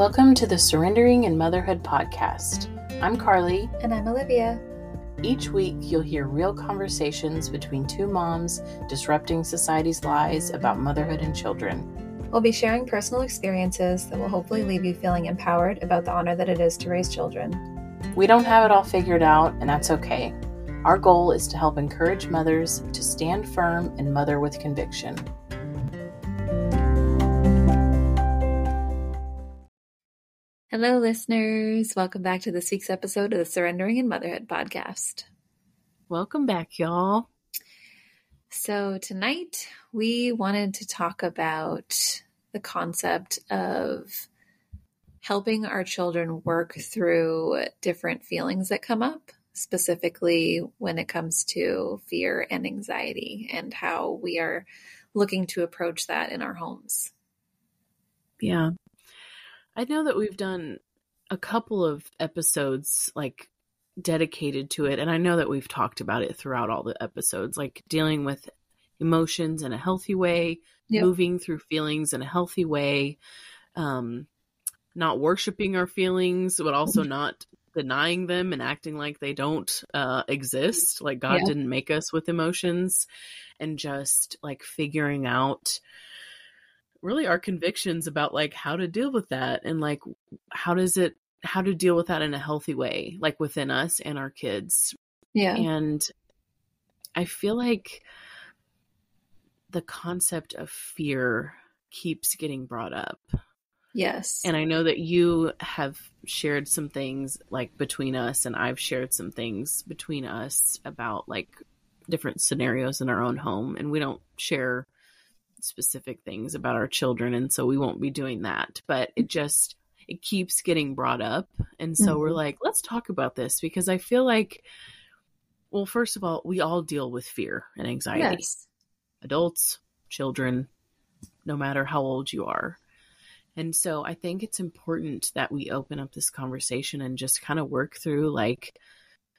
Welcome to the Surrendering in Motherhood podcast. I'm Carly. And I'm Olivia. Each week, you'll hear real conversations between two moms disrupting society's lies about motherhood and children. We'll be sharing personal experiences that will hopefully leave you feeling empowered about the honor that it is to raise children. We don't have it all figured out, and that's okay. Our goal is to help encourage mothers to stand firm and mother with conviction. Hello, listeners. Welcome back to this week's episode of the Surrendering in Motherhood podcast. Welcome back, y'all. So, tonight we wanted to talk about the concept of helping our children work through different feelings that come up, specifically when it comes to fear and anxiety, and how we are looking to approach that in our homes. Yeah, I know that we've done a couple of episodes like dedicated to it and I know that we've talked about it throughout all the episodes like dealing with emotions in a healthy way, yep. moving through feelings in a healthy way, um not worshiping our feelings but also not denying them and acting like they don't uh, exist like god yeah. didn't make us with emotions and just like figuring out really our convictions about like how to deal with that and like how does it how to deal with that in a healthy way like within us and our kids. Yeah. And i feel like the concept of fear keeps getting brought up. Yes. And i know that you have shared some things like between us and i've shared some things between us about like different scenarios in our own home and we don't share specific things about our children and so we won't be doing that but it just it keeps getting brought up and so mm-hmm. we're like let's talk about this because i feel like well first of all we all deal with fear and anxiety yes. adults children no matter how old you are and so i think it's important that we open up this conversation and just kind of work through like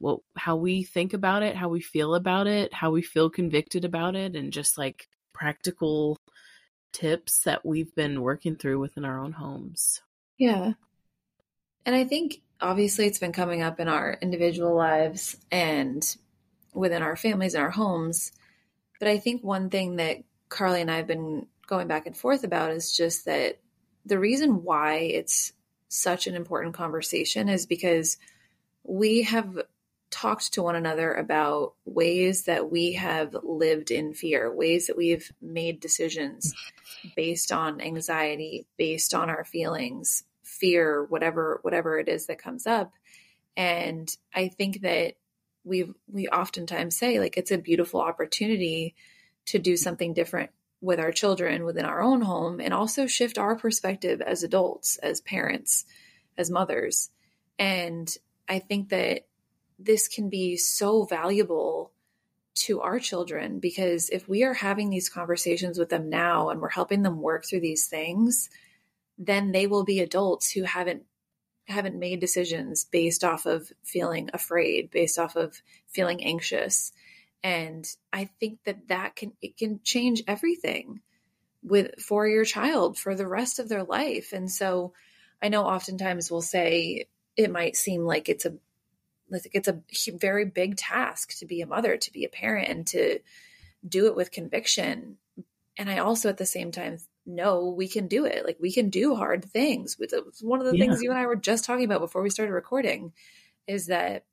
what how we think about it how we feel about it how we feel convicted about it and just like practical tips that we've been working through within our own homes. Yeah. And I think obviously it's been coming up in our individual lives and within our families and our homes. But I think one thing that Carly and I have been going back and forth about is just that the reason why it's such an important conversation is because we have talked to one another about ways that we have lived in fear, ways that we've made decisions based on anxiety, based on our feelings, fear, whatever whatever it is that comes up. And I think that we we oftentimes say like it's a beautiful opportunity to do something different with our children within our own home and also shift our perspective as adults, as parents, as mothers. And I think that this can be so valuable to our children because if we are having these conversations with them now and we're helping them work through these things then they will be adults who haven't haven't made decisions based off of feeling afraid based off of feeling anxious. And i think that that can it can change everything with for your child for the rest of their life. And so i know oftentimes we'll say it might seem like it's a like it's a very big task to be a mother, to be a parent, and to do it with conviction. And I also, at the same time, know we can do it. Like we can do hard things. With uh, one of the yeah. things you and I were just talking about before we started recording, is that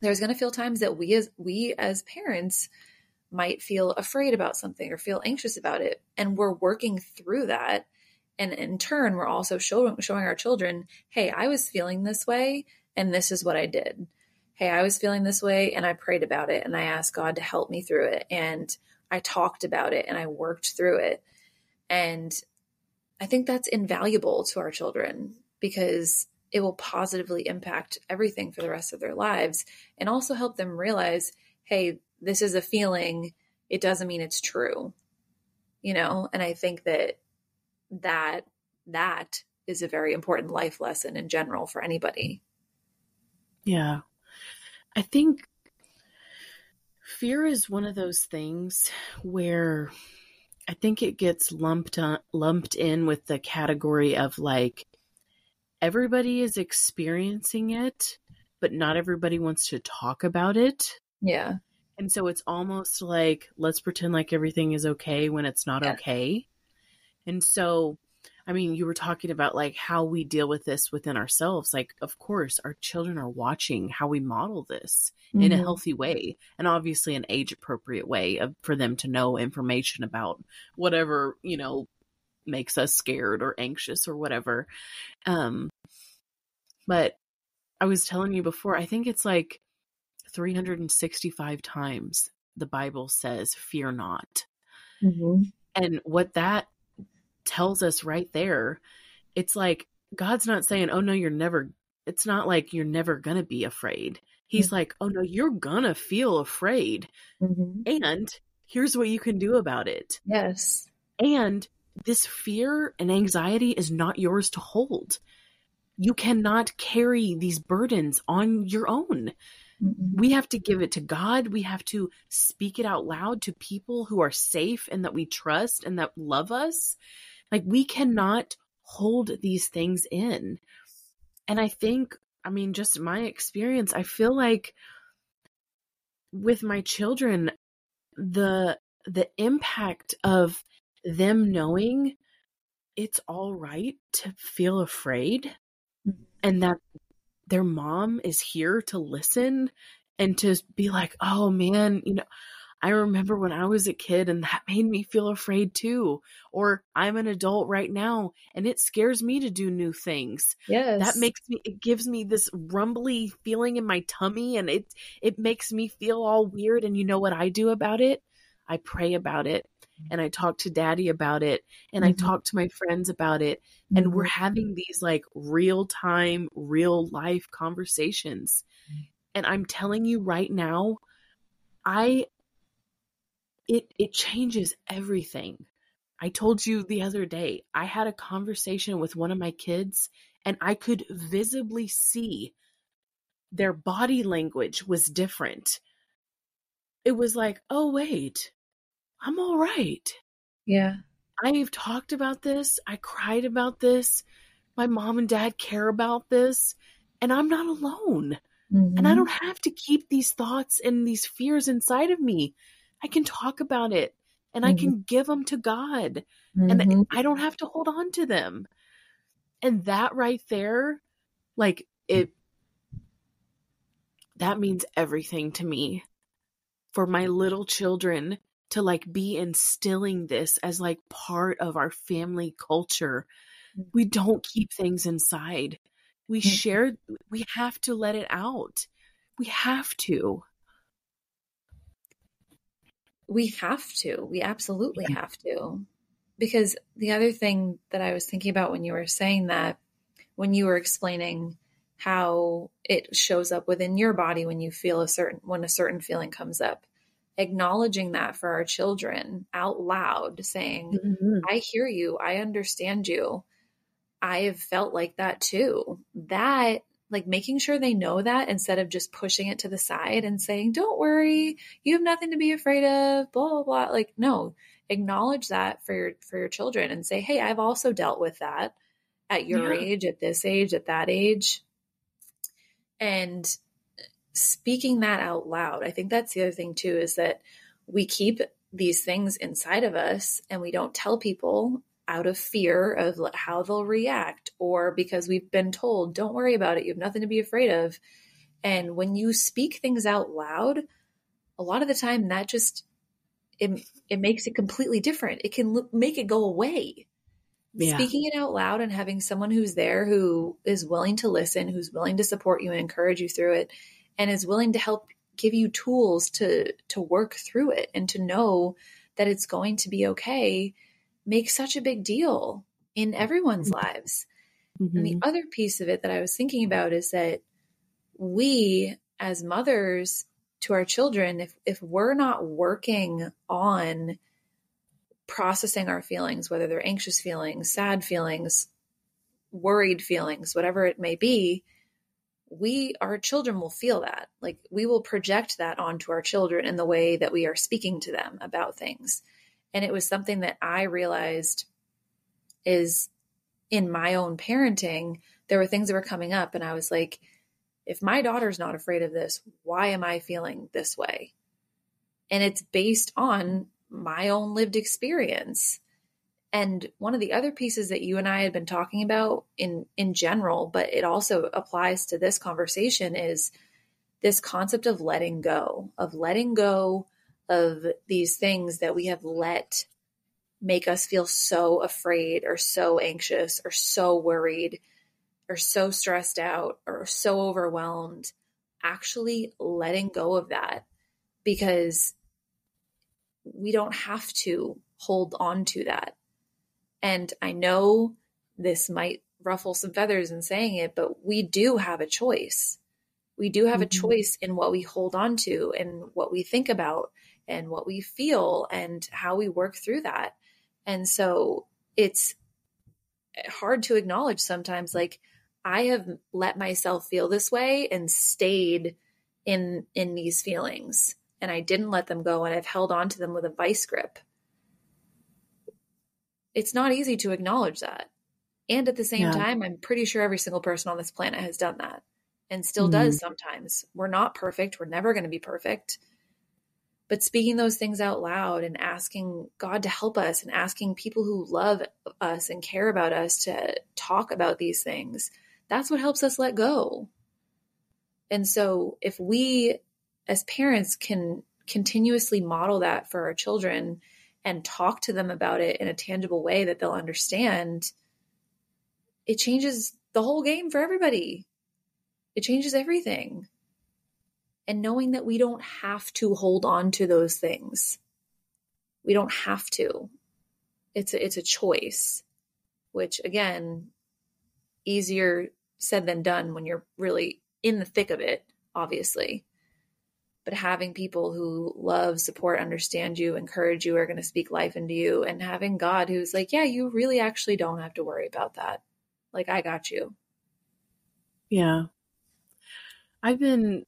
there's going to feel times that we as we as parents might feel afraid about something or feel anxious about it, and we're working through that. And in turn, we're also showing showing our children, "Hey, I was feeling this way, and this is what I did." Hey, I was feeling this way and I prayed about it and I asked God to help me through it. And I talked about it and I worked through it. And I think that's invaluable to our children because it will positively impact everything for the rest of their lives and also help them realize, hey, this is a feeling. It doesn't mean it's true. You know, and I think that that that is a very important life lesson in general for anybody. Yeah. I think fear is one of those things where I think it gets lumped on, lumped in with the category of like everybody is experiencing it, but not everybody wants to talk about it. Yeah. And so it's almost like let's pretend like everything is okay when it's not Yeah. okay. And so I mean, you were talking about like how we deal with this within ourselves. Like, of course, our children are watching how we model this in a Mhm. healthy way and obviously an age appropriate way of, for them to know information about whatever, you know, makes us scared or anxious or whatever. Um, but I was telling you before, I think it's like 365 times the Bible says, fear not. Mhm. And what that tells us right there, it's like God's not saying, oh no, you're never, it's not like you're never to be afraid. He's like, oh no, you're to feel afraid. Mhm. And here's what you can do about it. Yes. And this fear and anxiety is not yours to hold. You cannot carry these burdens on your own. Mhm. We have to give it to God. We have to speak it out loud to people who are safe and that we trust and that love us. Like, we cannot hold these things in. And I think, I mean, just my experience, I feel like with my children, the the impact of them knowing it's all right to feel afraid Mhm. and that their mom is here to listen and to be like, oh man, you know, I remember when I was a kid and that made me feel afraid too. Or I'm an adult right now and it scares me to do new things. Yes. That makes me, it gives me this rumbly feeling in my tummy and it, it makes me feel all weird. And you know what I do about it? I pray about it and I talk to daddy about it and I Mhm. talk to my friends about it and we're Mhm. having these like real time real life conversations and i'm telling you right now i it it changes everything i told you the other day i had a conversation with one of my kids and i could visibly see their body language was different it was like oh wait i'm all right Yeah. I've talked about this. I cried about this. My mom and dad care about this. And I'm not alone. And I Mhm. don't have to keep these thoughts and these fears inside of me. I can talk about it and I can give them to God. And Mhm. I don't have to hold on to them. And that right there, like it, that means everything to me. For my little children to like be instilling this as like part of our family culture. We don't keep things inside. We Mm. share, we have to let it out. We have to. We have to. We absolutely have to. Because the other thing that I was thinking about when you were saying that, when you were explaining how it shows up within your body when you feel a certain when a certain feeling comes up, acknowledging that for our children out loud, saying, mm-hmm. I hear you, I understand you. I have felt like that too. That like making sure they know that instead of just pushing it to the side and saying, "Don't worry, you have nothing to be afraid of." Blah blah blah. Like no, acknowledge that for your for your children and say, "Hey, I've also dealt with that at your Yeah. age, at this age, at that age." And speaking that out loud, I think that's the other thing too is that we keep these things inside of us and we don't tell people out of fear of how they'll react or because we've been told, don't worry about it, you have nothing to be afraid of. And when you speak things out loud, a lot of the time that just it, it makes it completely different. It can make it go away. Yeah. Speaking it out loud and having someone who's there who is willing to listen, who's willing to support you and encourage you through it, and is willing to help give you tools to to work through it and to know that it's going to be okay makes such a big deal in everyone's lives. And the Mhm. other piece of it that I was thinking about is that we as mothers to our children, if if we're not working on processing our feelings, whether they're anxious feelings, sad feelings, worried feelings, whatever it may be, we our children will feel that. Like we will project that onto our children in the way that we are speaking to them about things. And it was something that I realized is in my own parenting there were things that were coming up and I was like, if my daughter's not afraid of this, why am I feeling this way? And it's based on my own lived experience. And one of the other pieces that you and I had been talking about in in general, but it also applies to this conversation is this concept of letting go, of letting go of these things that we have let make us feel so afraid or so anxious or so worried or so stressed out or so overwhelmed, actually letting go of that because we don't have to hold on to that. And I know this might ruffle some feathers in saying it, but we do have a choice. We do have mm-hmm. a choice in what we hold on to and what we think about and what we feel and how we work through that. And so it's hard to acknowledge sometimes like I have let myself feel this way and stayed in in these feelings and I didn't let them go and I've held on to them with a vice grip. It's not easy to acknowledge that. And at the same yeah. time, I'm pretty sure every single person on this planet has done that and still mm-hmm. does sometimes. We're not perfect. We're never going to be perfect. But speaking those things out loud and asking God to help us and asking people who love us and care about us to talk about these things, that's what helps us let go. And so if we as parents can continuously model that for our children and talk to them about it in a tangible way that they'll understand, it changes the whole game for everybody. It changes everything and knowing that we don't have to hold on to those things. We don't have to. It's a, it's a choice, which again, easier said than done when you're really in the thick of it, obviously. But having people who love, support, understand you, encourage you, are going to speak life into you, and having God who's like, yeah, you really actually don't have to worry about that. Like, I got you. Yeah. I've been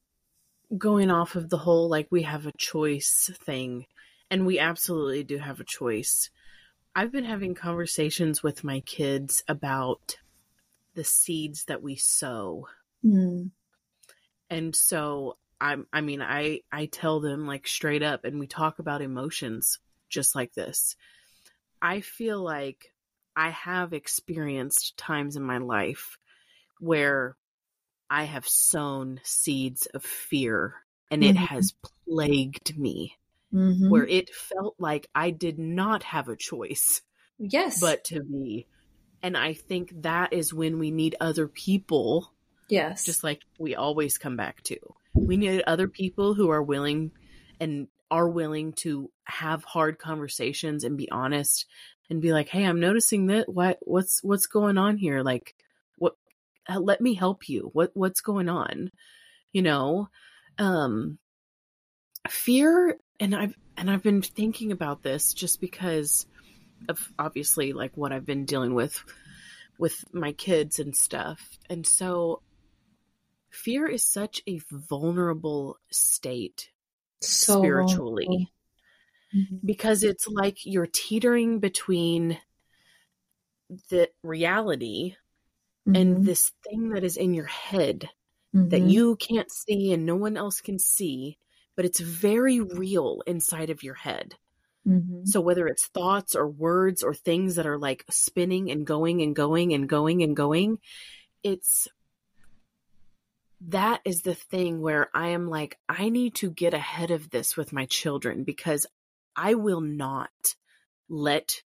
going off of the whole like we have a choice thing, and we absolutely do have a choice. I've been having conversations with my kids about the seeds that we sow. Mm. And so I'm I mean I I tell them like straight up and we talk about emotions just like this. I feel like I have experienced times in my life where I have sown seeds of fear and mm-hmm. it has plagued me. Mm-hmm. Where it felt like I did not have a choice. Yes. But to be. And I think that is when we need other people. Yes. Just like we always come back to. We need other people who are willing and are willing to have hard conversations and be honest and be like, "Hey, I'm noticing that what what's what's going on here? Like let me help you what what's going on you know um fear and i've and i've been thinking about this just because of obviously like what i've been dealing with with my kids and stuff and so fear is such a vulnerable state so spiritually vulnerable. Mm-hmm. because it's like you're teetering between the reality mm-hmm. and this thing that is in your head mm-hmm. that you can't see and no one else can see, but it's very real inside of your head. Mm-hmm. So whether it's thoughts or words or things that are like spinning and going and going and going and going, it's that is the thing where I am like, I need to get ahead of this with my children because I will not let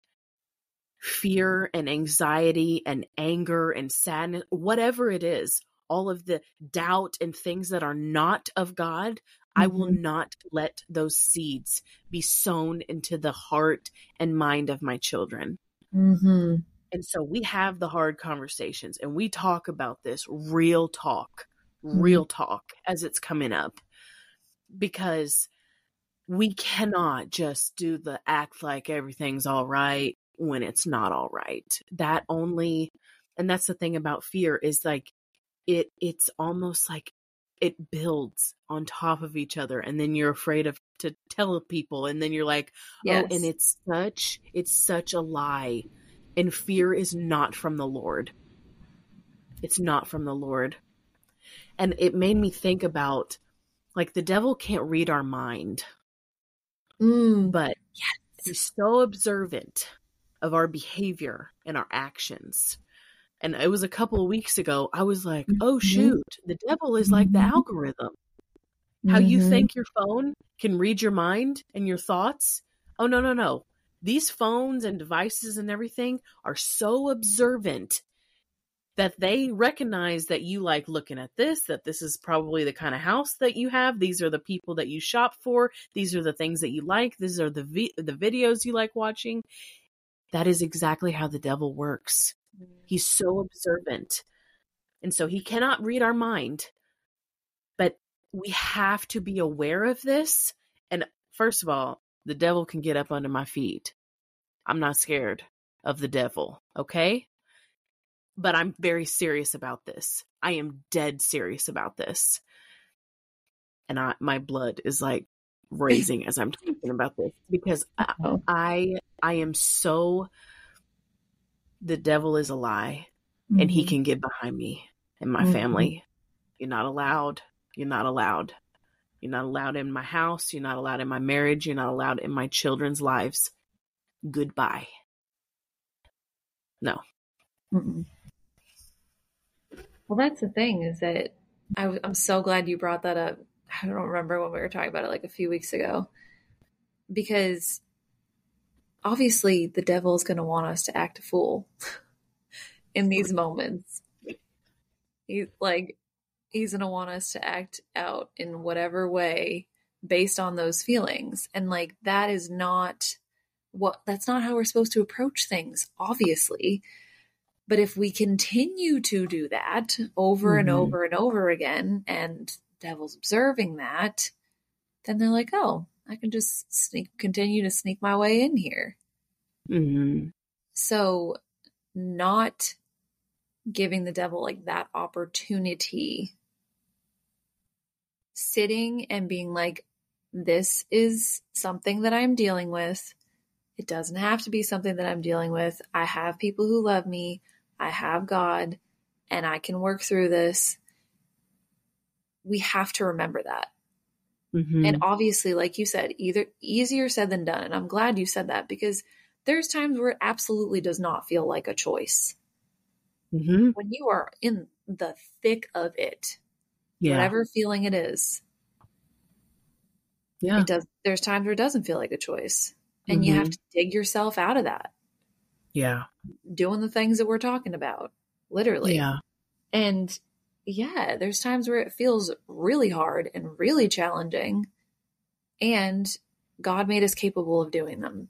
fear and anxiety and anger and sadness, whatever it is, all of the doubt and things that are not of God, mm-hmm. I will mm-hmm. not let those seeds be sown into the heart and mind of my children. Mm-hmm. And so we have the hard conversations and we talk about this real talk, mm-hmm. real talk as it's coming up because we cannot just do the act like everything's all right when it's not all right. That only and that's the thing about fear is like it it's almost like it builds on top of each other and then you're afraid of to tell people and then you're like yes. oh and it's such it's such a lie and fear is not from the lord it's not from the Lord. And it made me think about like the devil can't read our mind, Mm, but yes. he's so observant of our behavior and our actions. And it was a couple of weeks ago, I was like, oh, Mhm. shoot, the devil is like the Mhm. algorithm. How you Mhm. think your phone can read your mind and your thoughts? Oh, no, no, no. These phones and devices and everything are so observant that they recognize that you like looking at this, that this is probably the kind of house that you have. These are the people that you shop for. These are the things that you like. These are the vi- the videos you like watching. That is exactly how the devil works. Mm. He's so observant. And so he cannot read our mind. But we have to be aware of this. And first of all, the devil can get up under my feet. I'm not scared of the devil, okay? But I'm very serious about this. I am dead serious about this. And I my blood is like raising as I'm talking about this because I, Oh. I I am so the devil is a lie and he Mhm. can get behind me and my Mhm. family. You're not allowed. You're not allowed. You're not allowed in my house. You're not allowed in my marriage. You're not allowed in my children's lives. Goodbye. No. Mm-mm. Well, that's the thing is that I, am so glad you brought that up. I don't remember when we were talking about it like a few weeks ago. Because obviously the devil is going to want us to act a fool in these moments. He like he's going to want us to act out in whatever way based on those feelings. And like that is not what that's not how we're supposed to approach things, obviously. But if we continue to do that over and Mhm. over and over again, and devil's observing that, then they're like, "Oh, I can just sneak, continue to sneak my way in here." hmm So, not giving the devil like that opportunity, sitting and being like, "This is something that I'm dealing with." It doesn't have to be something that I'm dealing with. I have people who love me. I have God and I can work through this. We have to remember that. hmm And obviously, like you said, either easier said than done. And I'm glad you said that because there's times where it absolutely does not feel like a choice. hmm When you are in the thick of it, Yeah. whatever feeling it is, Yeah. it does there's times where it doesn't feel like a choice. And you have to dig yourself out of that, Yeah. doing the things that we're talking about. Literally. Yeah. And yeah, there's times where it feels really hard and really challenging. And God made us capable of doing them.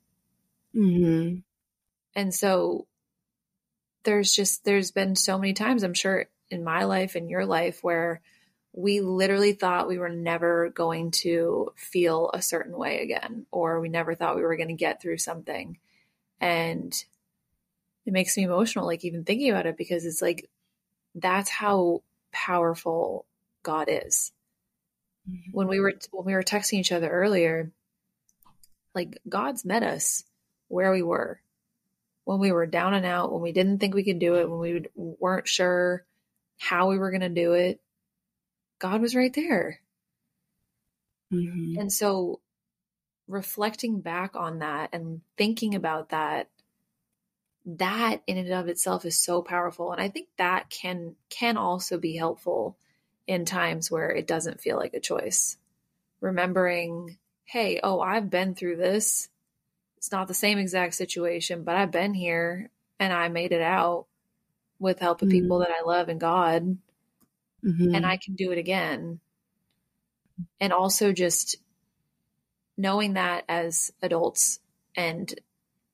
hmm And so there's just, there's been so many times, I'm sure in my life, in your life, where we literally thought we were never going to feel a certain way again, or we never thought we were going to get through something. And it makes me emotional, like even thinking about it, because it's like, that's how powerful God is. When we were when we were texting each other earlier, like God's met us where we were. When we were down and out, when we didn't think we could do it, when we weren't sure how we were going to do it, God was right there. hmm And so reflecting back on that and thinking about that that in and of itself is so powerful and I think that can can also be helpful in times where it doesn't feel like a choice. Remembering, hey, oh, I've been through this. It's not the same exact situation, but I've been here and I made it out with help of Mhm. people that I love and God hmm and I can do it again. And also just knowing that as adults and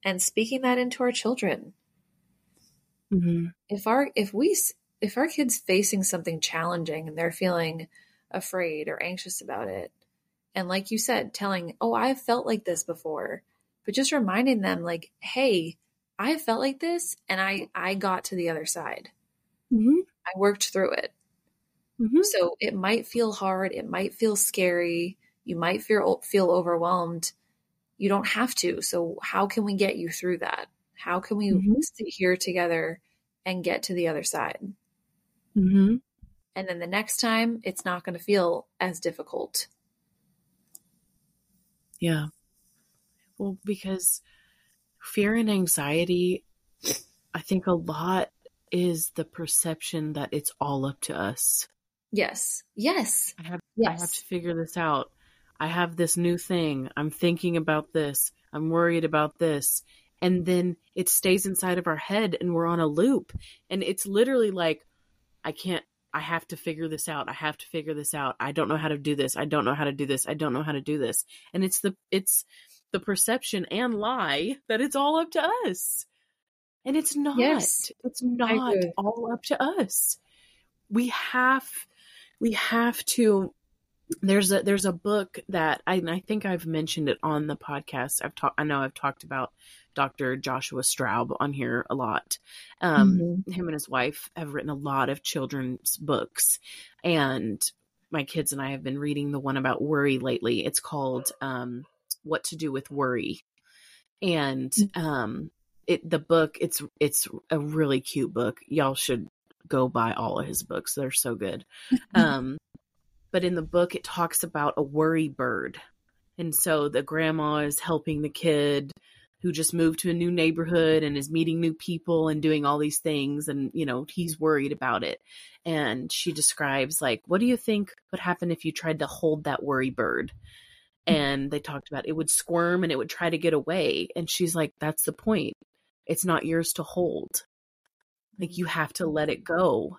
and speaking that into our children. hmm If our if we if our kids facing something challenging and they're feeling afraid or anxious about it, and like you said, telling, "Oh, I've felt like this before," but just reminding them, like, "Hey, I felt like this, and I I got to the other side. hmm I worked through it." hmm So it might feel hard, it might feel scary, you might feel feel overwhelmed. You don't have to. So how can we get you through that? How can we Mhm. sit here together and get to the other side? Mm-hmm. And then the next time, it's not going to feel as difficult. Yeah. Well, because fear and anxiety, I think a lot is the perception that it's all up to us. Yes. Yes. I have yes. I have to figure this out. I have this new thing. I'm thinking about this. I'm worried about this. And then it stays inside of our head and we're on a loop. And it's literally like, I can't, I have to figure this out. I have to figure this out. I don't know how to do this. I don't know how to do this. I don't know how to do this. And it's the, it's the perception and lie that it's all up to us. And it's not. Yes, it's not all up to us. We have, we have to there's a there's a book that I, I think I've mentioned it on the podcast. I've talked I know I've talked about Dr. Joshua Straub on here a lot. Um, mm-hmm. Him and his wife have written a lot of children's books, and my kids and I have been reading the one about worry lately. It's called um, "What to Do with Worry," and mm. um, it the book it's it's a really cute book. Y'all should go buy all of his books; they're so good. but in the book it talks about a worry bird. And so the grandma is helping the kid who just moved to a new neighborhood and is meeting new people and doing all these things. And you know he's worried about it. And she describes like what do you think would happen if you tried to hold that worry bird? And they talked about it would squirm and it would try to get away. And she's like that's the point. It's not yours to hold. Like you have to let it go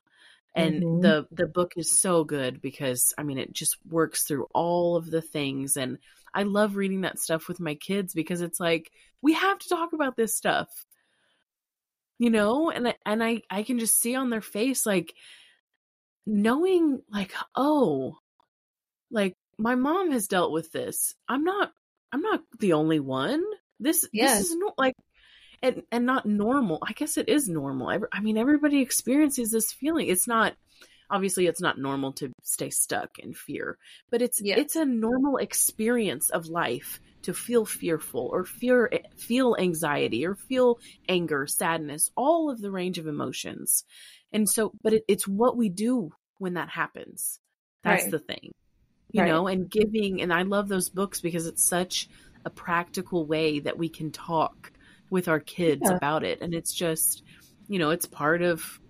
and mm-hmm. the the book is so good because i mean it just works through all of the things. And i love reading that stuff with my kids because it's like we have to talk about this stuff. You know? And I, and i i can just see on their face like knowing like oh like my mom has dealt with this. I'm not i'm not the only one. This yes. this is not like and and not normal. I guess it is normal. I mean, everybody experiences this feeling. It's not obviously it's not normal to stay stuck in fear, but it's yes. it's a normal experience of life to feel fearful or fear feel anxiety or feel anger, sadness, all of the range of emotions. And so, but it, it's what we do when that happens. That's right. the thing. You right. know, and giving and I love those books because it's such a practical way that we can talk with our kids yeah. about it and it's just you know it's part of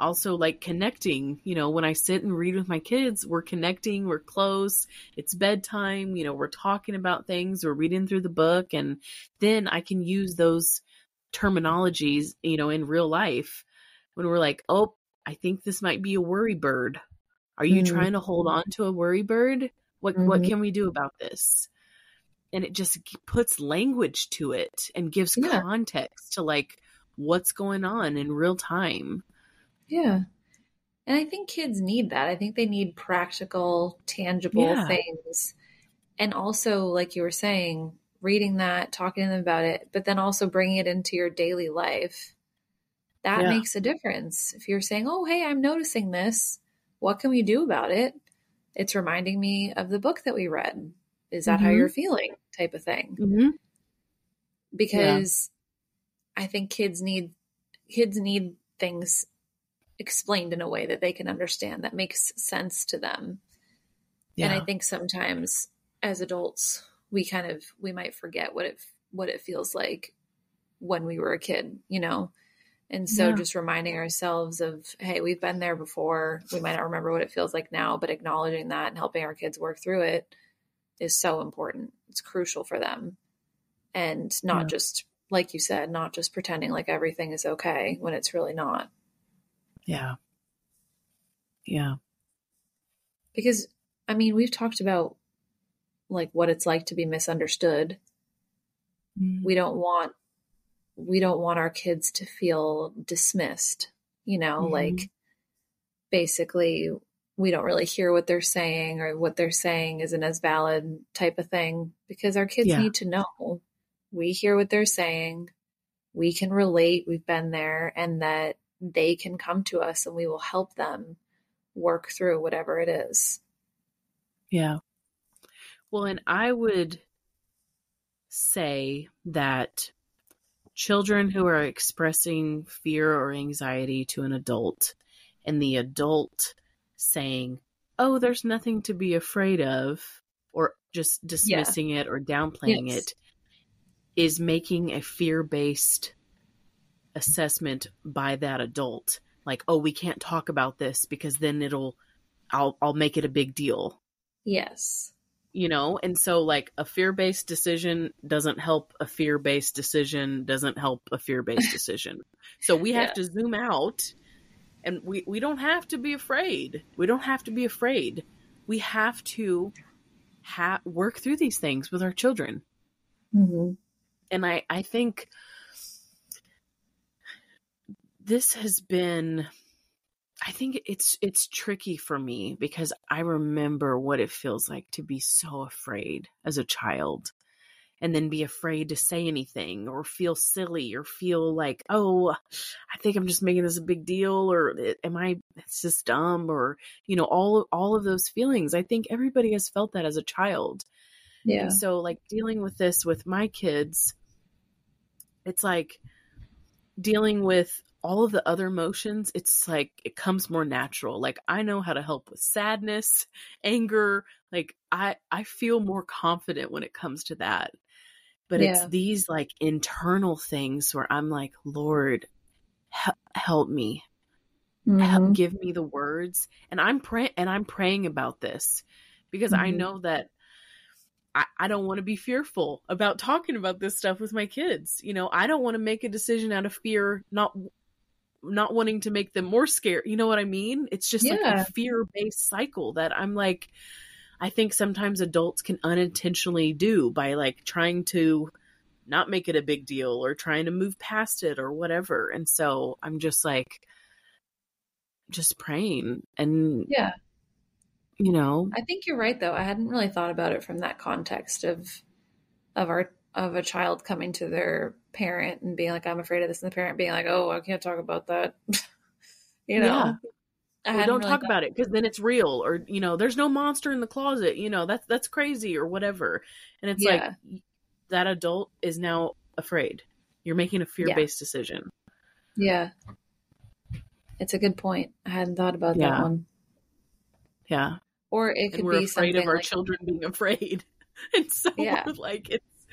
also like connecting you know when i sit and read with my kids we're connecting we're close it's bedtime you know we're talking about things we're reading through the book and then i can use those terminologies you know in real life when we're like oh i think this might be a worry bird are you mm-hmm. trying to hold on to a worry bird what mm-hmm. what can we do about this and it just puts language to it and gives yeah. context to like what's going on in real time. Yeah. And I think kids need that. I think they need practical, tangible yeah. things. And also, like you were saying, reading that, talking to them about it, but then also bringing it into your daily life. That yeah. makes a difference. If you're saying, oh, hey, I'm noticing this, what can we do about it? It's reminding me of the book that we read is that mm-hmm. how you're feeling type of thing mm-hmm. because yeah. i think kids need kids need things explained in a way that they can understand that makes sense to them yeah. and i think sometimes as adults we kind of we might forget what it what it feels like when we were a kid you know and so yeah. just reminding ourselves of hey we've been there before we might not remember what it feels like now but acknowledging that and helping our kids work through it is so important. It's crucial for them. And not yeah. just, like you said, not just pretending like everything is okay when it's really not. Yeah. Yeah. Because, I mean, we've talked about like what it's like to be misunderstood. Mm-hmm. We don't want we don't want our kids to feel dismissed, you know, mm-hmm. like basically we don't really hear what they're saying or what they're saying isn't as valid type of thing because our kids yeah. need to know. We hear what they're saying. We can relate. We've been there and that they can come to us and we will help them work through whatever it is. Yeah. Well and i would say that children who are expressing fear or anxiety to an adult and the adult saying, "Oh, there's nothing to be afraid of," or just dismissing yeah. it or downplaying yes. it, is making a fear-based assessment by that adult. Like, "Oh, we can't talk about this because then it'll I'll I'll make it a big deal." Yes you know and so like a fear-based decision doesn't help a fear-based decision doesn't help a fear-based decision so we have yeah. to zoom out and we we don't have to be afraid. We don't have to be afraid. We have to ha- work through these things with our children. Mm-hmm. and i i think this has been I think it's it's tricky for me because I remember what it feels like to be so afraid as a child and then be afraid to say anything or feel silly or feel like, oh, I think I'm just making this a big deal or eh, am I it's just dumb or you know all all of those feelings. I think everybody has felt that as a child. Yeah. And so like dealing with this with my kids it's like dealing with all of the other emotions, it's like it comes more natural. Like I know how to help with sadness, anger, like I I feel more confident when it comes to that. But yeah. it's these like internal things where I'm like, Lord, help me. Mm-hmm. Help, give me the words. And I'm praying and I'm praying about this because mm-hmm. I know that I, I don't want to be fearful about talking about this stuff with my kids. You know, I don't want to make a decision out of fear, not not wanting to make them more scared. You know what I mean? It's just yeah. like a fear based cycle that I'm like, I think sometimes adults can unintentionally do by like trying to not make it a big deal or trying to move past it or whatever. And so I'm just like, just praying and yeah you know i think you're right though i hadn't really thought about it from that context of of our of a child coming to their parent and being like, I'm afraid of this, and the parent being like, Oh, I can't talk about that. you know, yeah. Don't really talk about it because then it's real, or you know, there's no monster in the closet. You know, that's that's crazy or whatever. And it's yeah. like that adult is now afraid. You're making a fear based yeah. decision. Yeah, it's a good point. I hadn't thought about that one. Yeah, or it could be afraid of our like... children being afraid. and so yeah. like it's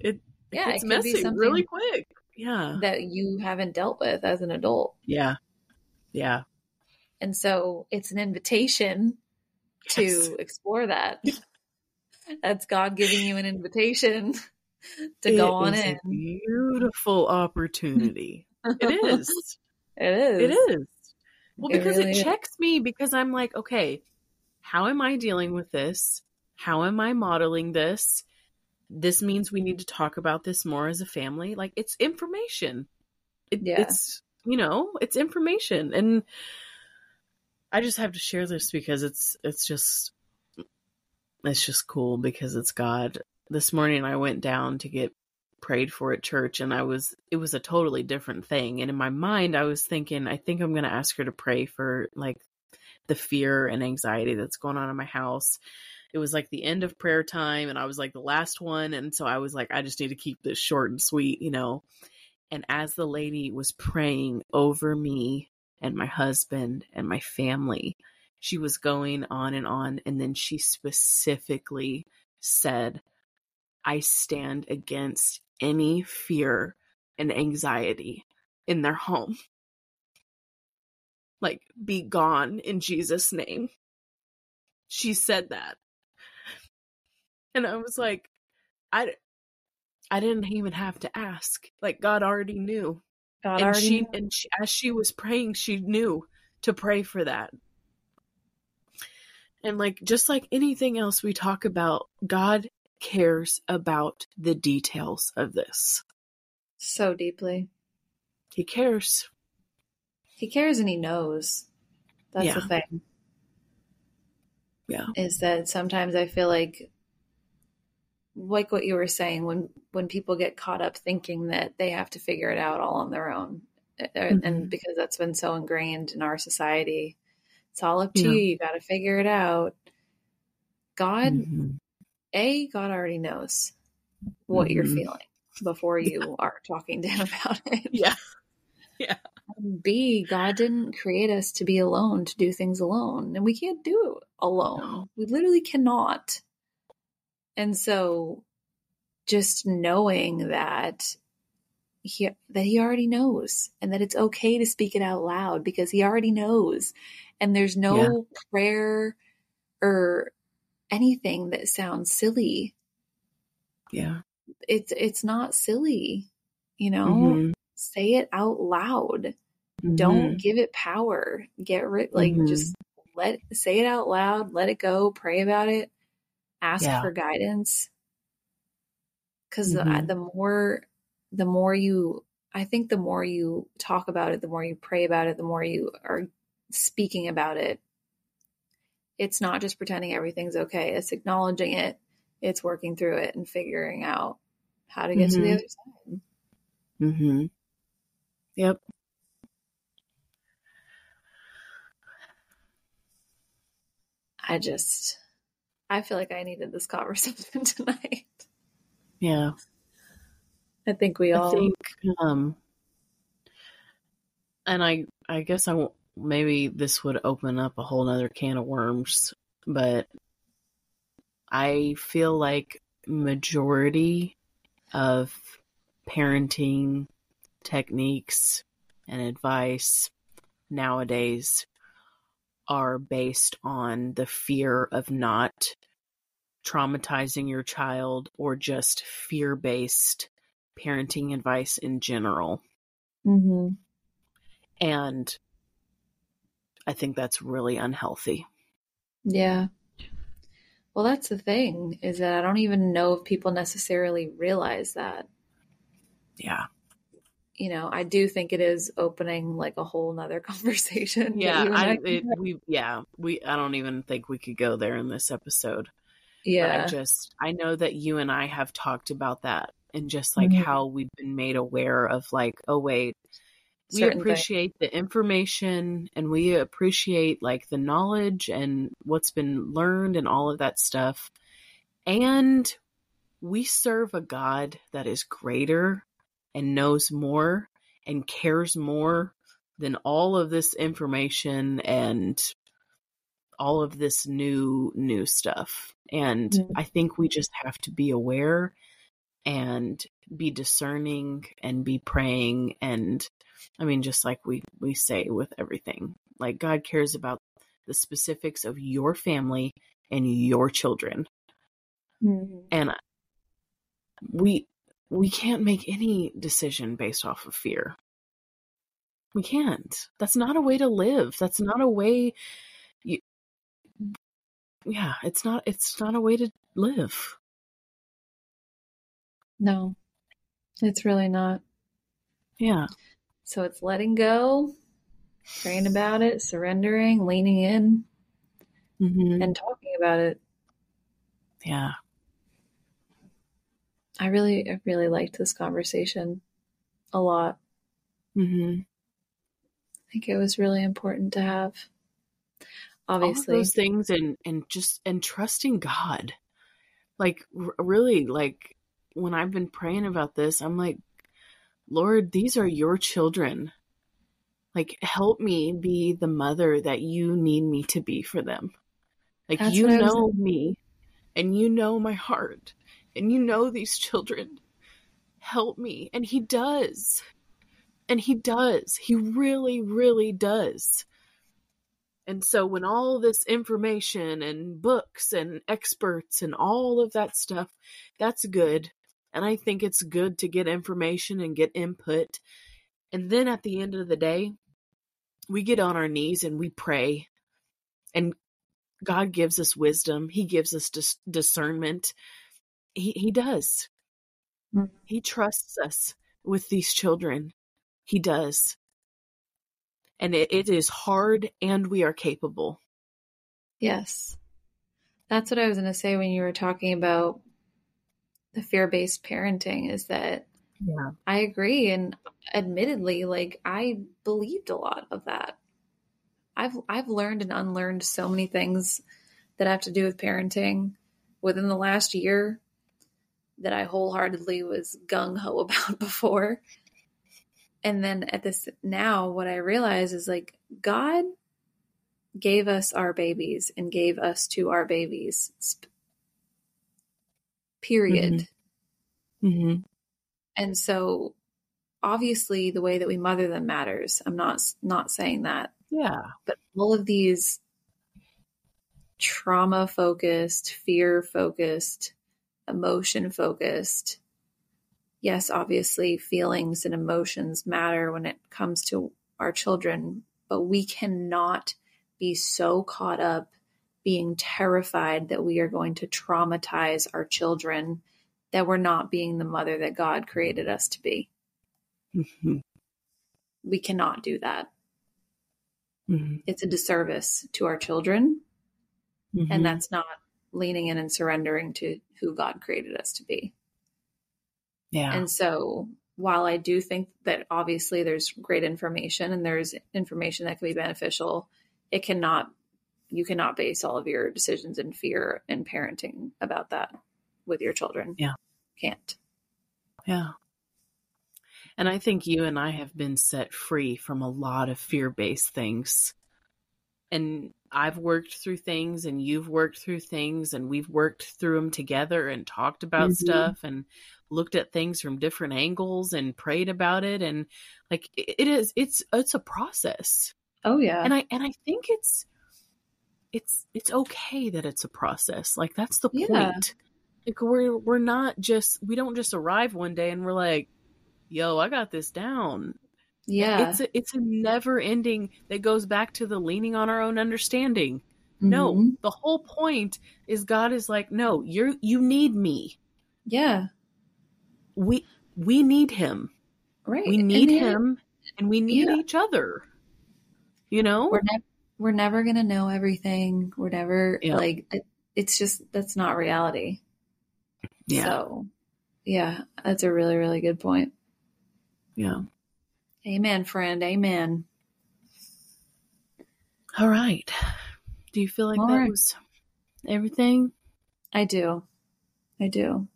it yeah, it's it messy really quick. Yeah. That you haven't dealt with as an adult. Yeah. Yeah. And so it's an invitation yes. to explore that. That's God giving you an invitation to it go on in. beautiful opportunity. it is. It is. It is. Well, it because really it checks is. me because I'm like, okay, how am I dealing with this? How am I modeling this? this means we need to talk about this more as a family. Like it's information. It, yeah. It's, you know, it's information. And I just have to share this because it's, it's just, it's just cool because it's God. This morning I went down to get prayed for at church and I was, it was a totally different thing. And in my mind, I was thinking, I think I'm going to ask her to pray for like the fear and anxiety that's going on in my house it was like the end of prayer time and I was like the last one. And so I was like, I just need to keep this short and sweet, you know. And as the lady was praying over me and my husband and my family, she was going on and on. And then she specifically said, I stand against any fear and anxiety in their home. Like, be gone in Jesus' name. She said that and I was like, I, I didn't even have to ask. Like God already knew. God and already she and she, as she was praying, she knew to pray for that. And like just like anything else we talk about, God cares about the details of this. So deeply. He cares. He cares and he knows. That's yeah. the thing. Yeah. Is that sometimes I feel like like what you were saying when when people get caught up thinking that they have to figure it out all on their own uh, uh, mm-hmm. and because that's been so ingrained in our society it's all up to yeah. you you got to figure it out god mm-hmm. a god already knows what mm-hmm. you're feeling before you yeah. are talking to him about it yeah yeah B, God didn't create us to be alone, to do things alone. And we can't do it alone. No. We literally cannot. And so just knowing that he that he already knows and that it's okay to speak it out loud because he already knows. And there's no Yeah. prayer or anything that sounds silly. Yeah. It's it's not silly. You know? Mhm. Say it out loud. Mhm. don't give it power get rid like Mhm. just let say it out loud let it go pray about it ask Yeah. for guidance because Mhm. the, the more the more you i think the more you talk about it the more you pray about it the more you are speaking about it it's not just pretending everything's okay it's acknowledging it it's working through it and figuring out how to get to the Mhm. other side mm-hmm Yep. i just i feel like i needed this conversation tonight Yeah. I think we I all. think um and I I guess I won't maybe this would open up a whole nother can of worms, but I feel like majority of parenting techniques and advice nowadays are based on the fear of not traumatizing your child or just fear based parenting advice in general. Mhm. And I think that's really unhealthy. Yeah. Well, that's the thing is that I don't even know if people necessarily realize that. Yeah. You know, I do think it is opening like a whole nother conversation. Yeah. and I, it, we, yeah, we, I don't even think we could go there in this episode. Yeah. I just, I know that you and I have talked about that and just like Mhm. how we've been made aware of like, oh, wait, we Certain things. appreciate the information and we appreciate like the knowledge and what's been learned and all of that stuff. And we serve a God that is greater and knows more and cares more than all of this information and all of this new new stuff. And Mhm. I think we just have to be aware and be discerning and be praying and I mean just like we we say with everything. Like God cares about the specifics of your family and your children. Mhm. And we we can't make any decision based off of fear. We can't. That's not a way to live. That's not a way you Yeah, it's not it's not a way to live. No, it's really not. Yeah. So it's letting go, praying about it, surrendering, leaning in, Mhm. and talking about it. Yeah. I really, I really liked this conversation a lot. Mhm. I think it was really important to have. Obviously, those things and and just and trusting god. Like r- really like when i've been praying about this i'm like lord these are your children. Like help me be the mother that you need me to be for them. Like That's you I was- know me and you know my heart and you know these children. Help me. And he does. And he does. He really really does and so when all this information and books and experts and all of that stuff, that's good. And I think it's good to get information and get input. And then at the end of the day, we get on our knees and we pray. And God gives us wisdom. He gives us dis- discernment. He, he does. Mhm. He trusts us with these children. He does. And it, it is hard and we are capable. yes. That's what I was going to say when you were talking about the fear based parenting is that Yeah. I agree. And admittedly, like I believed a lot of that. I've I've learned and unlearned so many things that have to do with parenting within the last year that I wholeheartedly was gung ho about before. And then at this now, what I realize is like God gave us our babies and gave us to our babies. Period. Mm-hmm. Mm-hmm. And so obviously the way that we mother them matters. I'm not not saying that. Yeah. But all of these trauma focused, fear focused, emotion focused. Yes, obviously feelings and emotions matter when it comes to our children, but we cannot be so caught up being terrified that we are going to traumatize our children that we're not being the mother that God created us to be. Mm-hmm. We cannot do that. Mm-hmm. It's a disservice to our children. Mm-hmm. And that's not leaning in and surrendering to who God created us to be. Yeah. And so, while I do think that obviously there's great information and there's information that can be beneficial, it cannot, you cannot base all of your decisions in fear and parenting about that with your children. Yeah. Can't. Yeah. And I think you and I have been set free from a lot of fear based things. And I've worked through things, and you've worked through things, and we've worked through them together and talked about Mhm. stuff and looked at things from different angles and prayed about it. And like it it is, it's, it's a process. Oh, yeah. And I, and I think it's, it's, it's okay that it's a process. Like that's the Yeah. point. Like we're, we're not just, we don't just arrive one day and we're like, yo, I got this down. Yeah. It's a, it's a never ending that goes back to the leaning on our own understanding. No, Mhm. the whole point is God is like, no, you're you need me. Yeah. We we need him. Right. We need the- him and we need Yeah. each other. You know? We're never, we're never going to know everything. We're never Yeah. like, it, it's just, that's not reality. yeah. So, yeah, that's a really, really good point. yeah. Amen, friend. Amen. All right. Do you feel like All that right. was everything? I do. I do.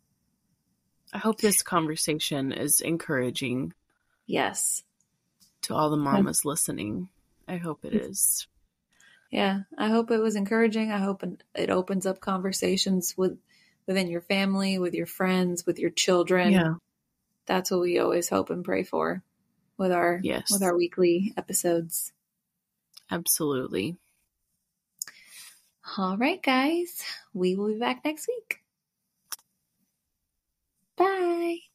I hope this conversation is encouraging Yes. to all the mamas listening. I hope it is. Yeah. I hope it was encouraging. I hope it opens up conversations with within your family, with your friends, with your children. Yeah. That's what we always hope and pray for with our Yes. with our weekly episodes. Absolutely. All right, guys. We will be back next week. Bye.